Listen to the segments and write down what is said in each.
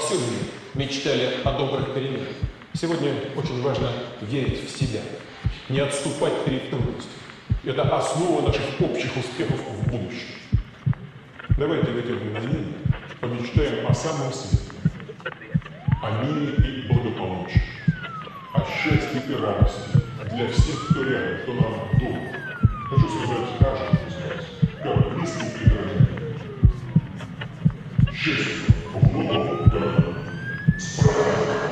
всем мире, мечтали о добрых переменах. Сегодня очень важно верить в себя, не отступать перед трудностью. Это основа наших общих успехов в будущем. Давайте в эти мгновения помечтаем о самом светлом, о мире и благополучии, о счастье и радости для всех, кто рядом, кто нам дома. Хочу сказать каждому из вас, как близким и дорогим. Счастье в Thank you.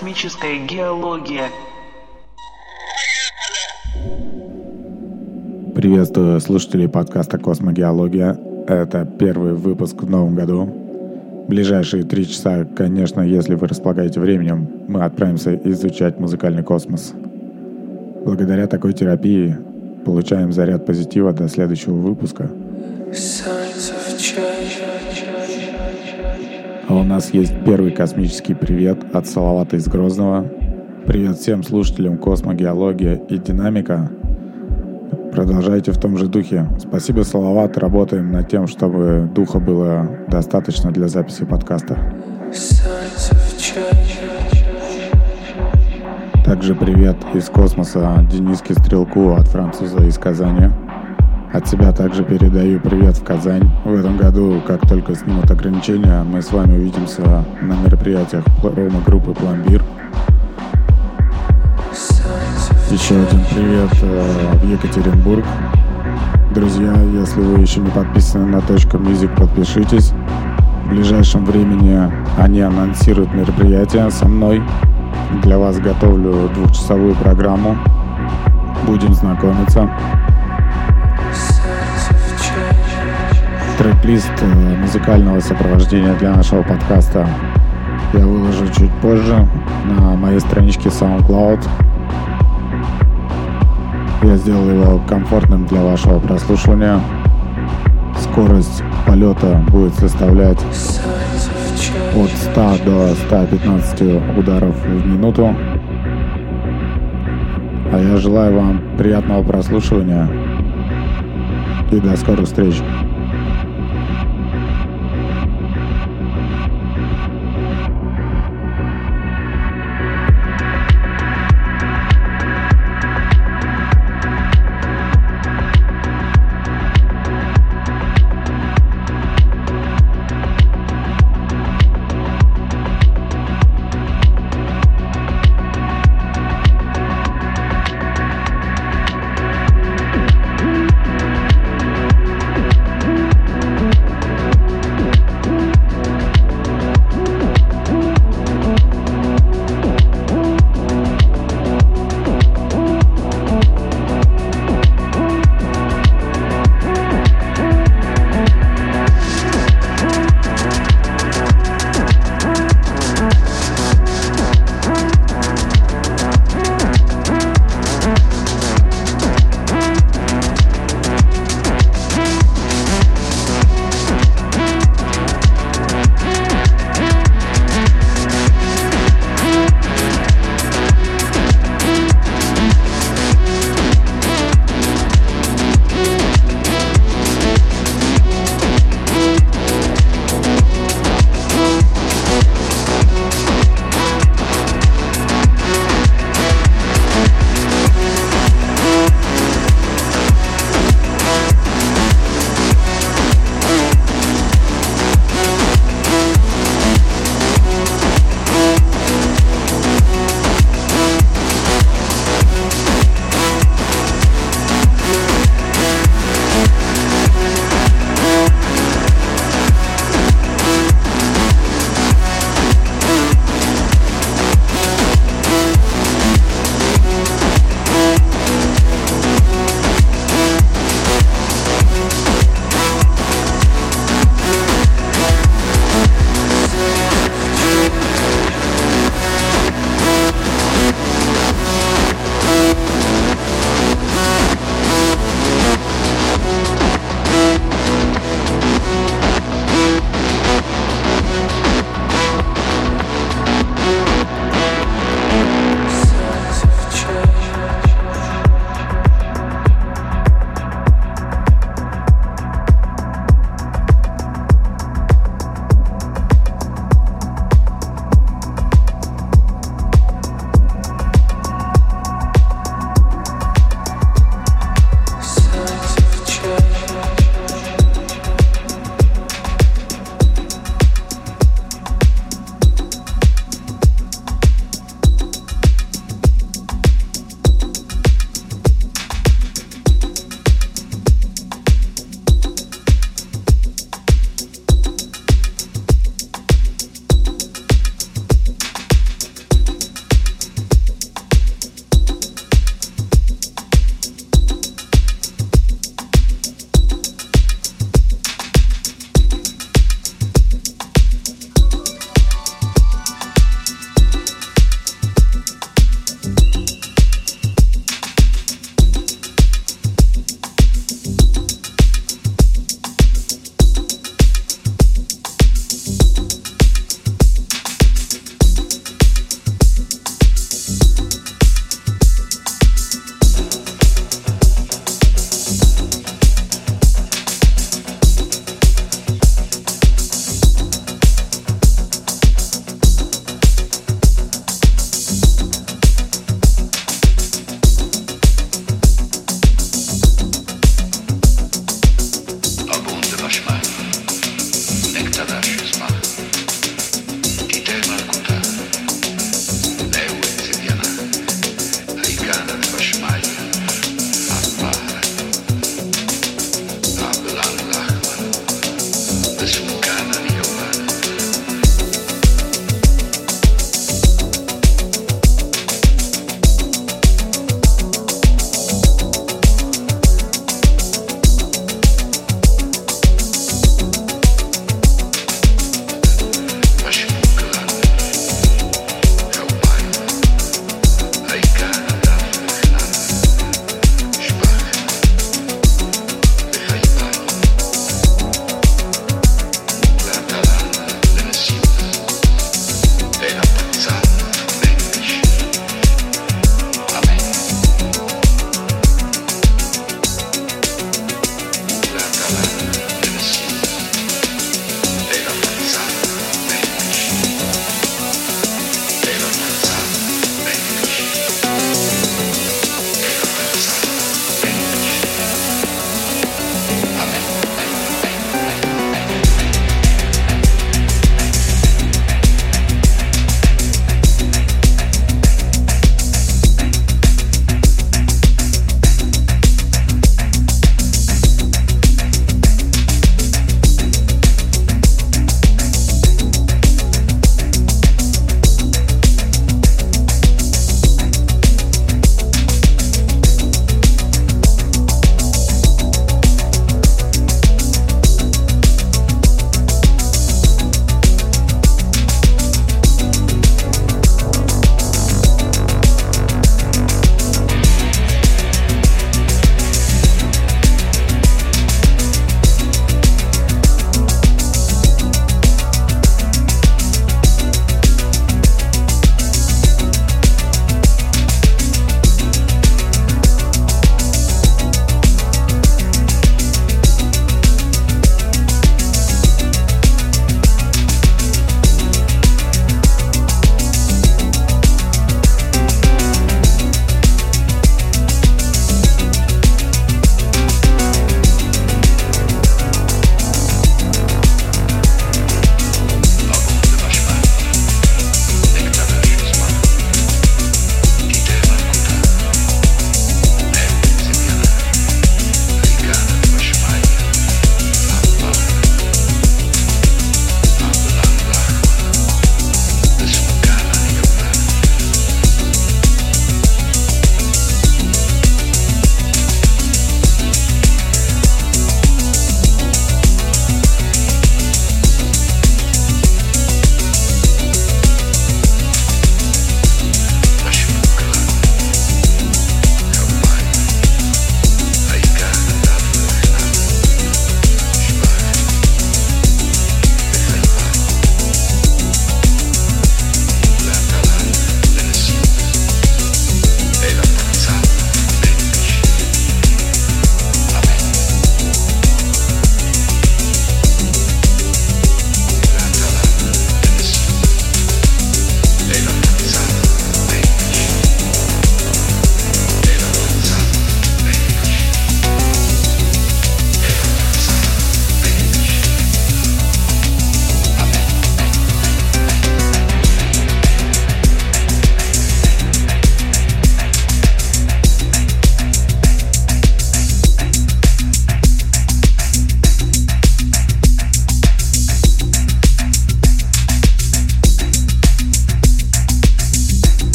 Космическая геология. Приветствую слушателей подкаста «Космогеология». Это первый выпуск в новом году. Ближайшие три часа, конечно, если вы располагаете временем, мы отправимся изучать музыкальный космос. Благодаря такой терапии получаем заряд позитива до следующего выпуска. А у нас есть первый космический привет от Салавата из Грозного. Привет всем слушателям Космогеология и Динамика. Продолжайте в том же духе. Спасибо, Салават. Работаем над тем, чтобы духа было достаточно для записи подкаста. Также привет из космоса Дениске Стрелку от француза из Казани. От себя также передаю привет в Казань. В этом году, как только снимут ограничения, мы с вами увидимся на мероприятиях промо-группы «Пломбир». Еще один привет э, в Екатеринбург. Друзья, если вы еще не подписаны на точку Music, подпишитесь. В ближайшем времени они анонсируют мероприятие со мной. Для вас готовлю двухчасовую программу. Будем знакомиться. Трек-лист э, музыкального сопровождения для нашего подкаста я выложу чуть позже на моей страничке SoundCloud. Я сделал его комфортным для вашего прослушивания. Скорость полета будет составлять от 100 до 115 ударов в минуту. А я желаю вам приятного прослушивания и до скорых встреч.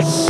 house.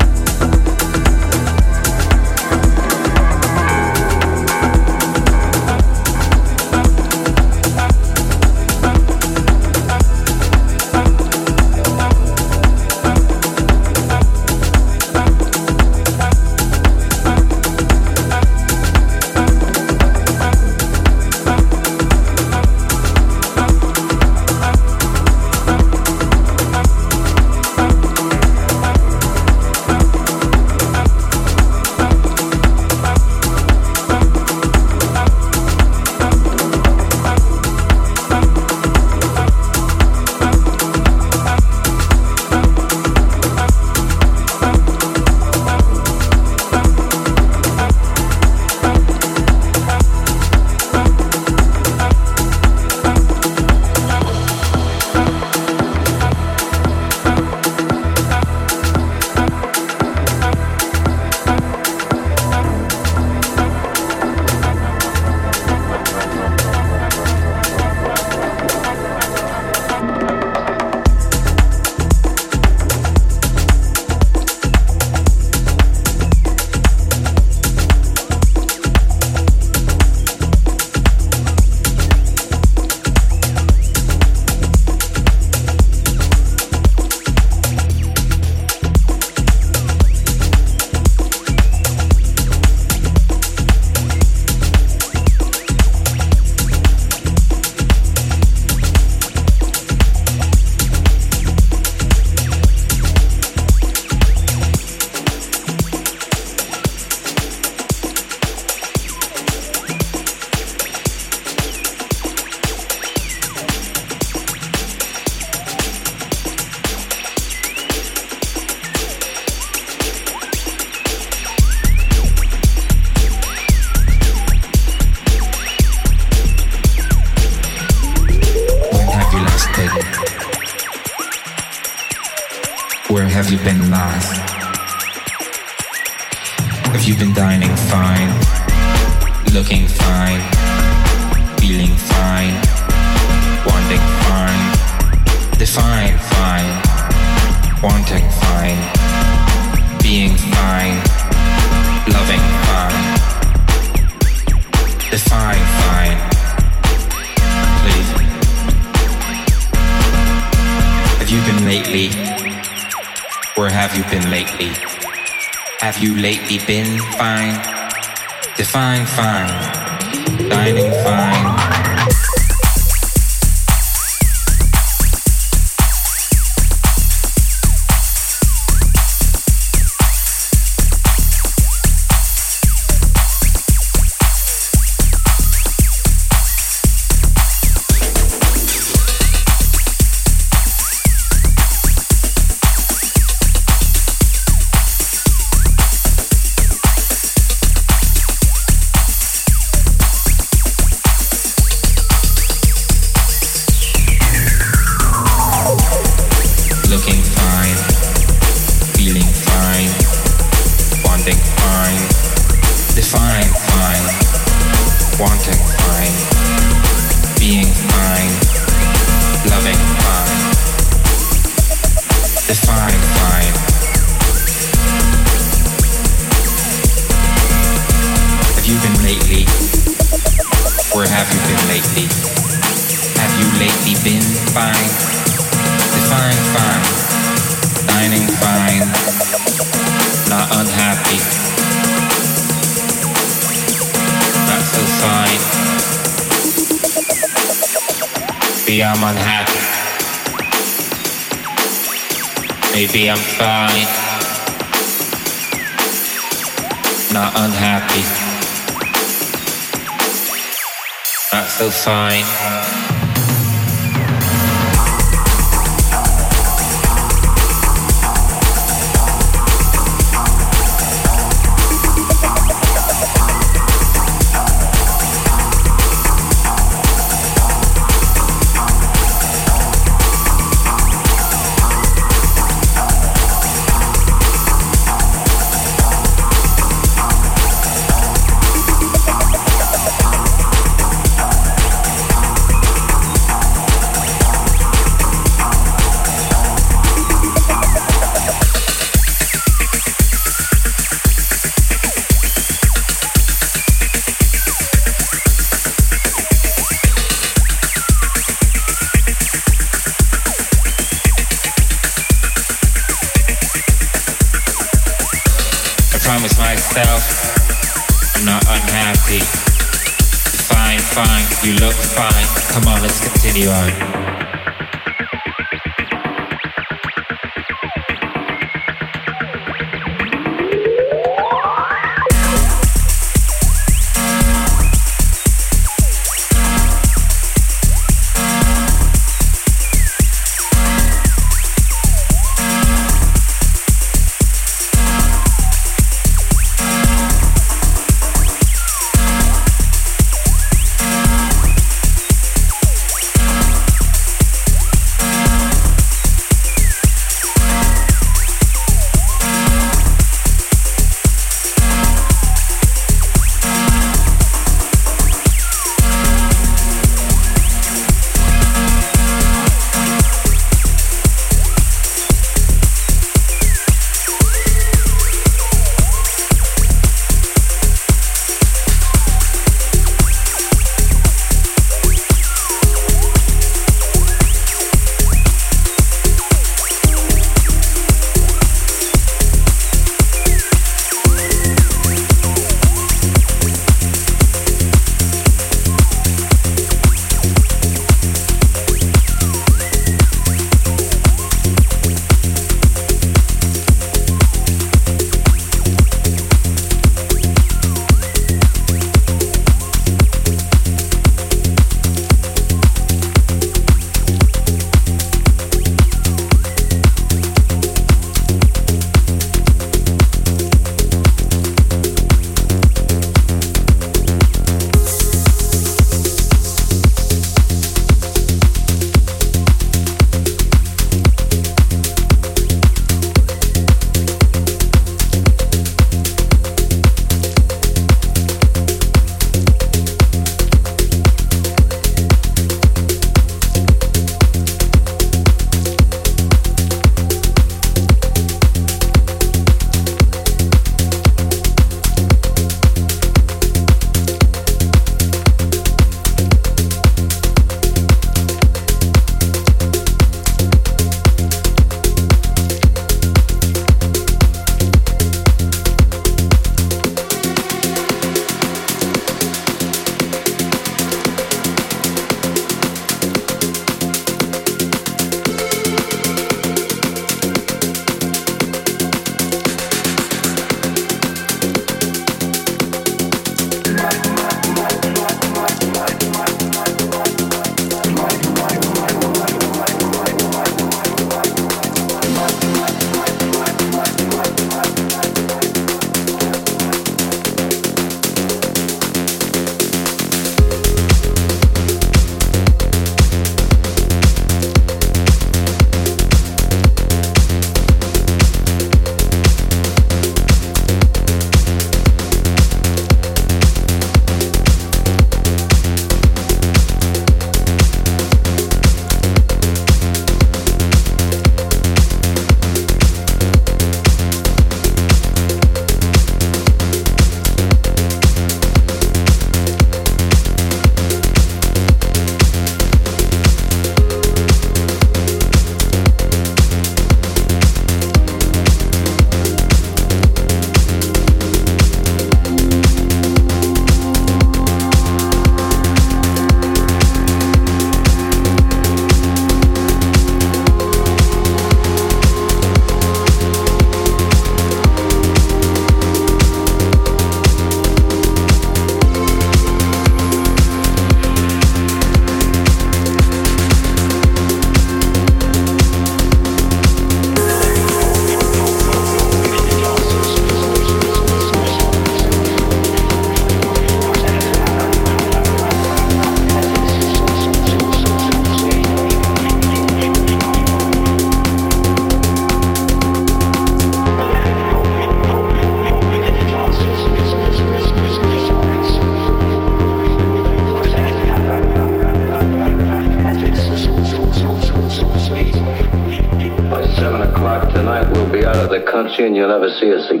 You'll never see us again.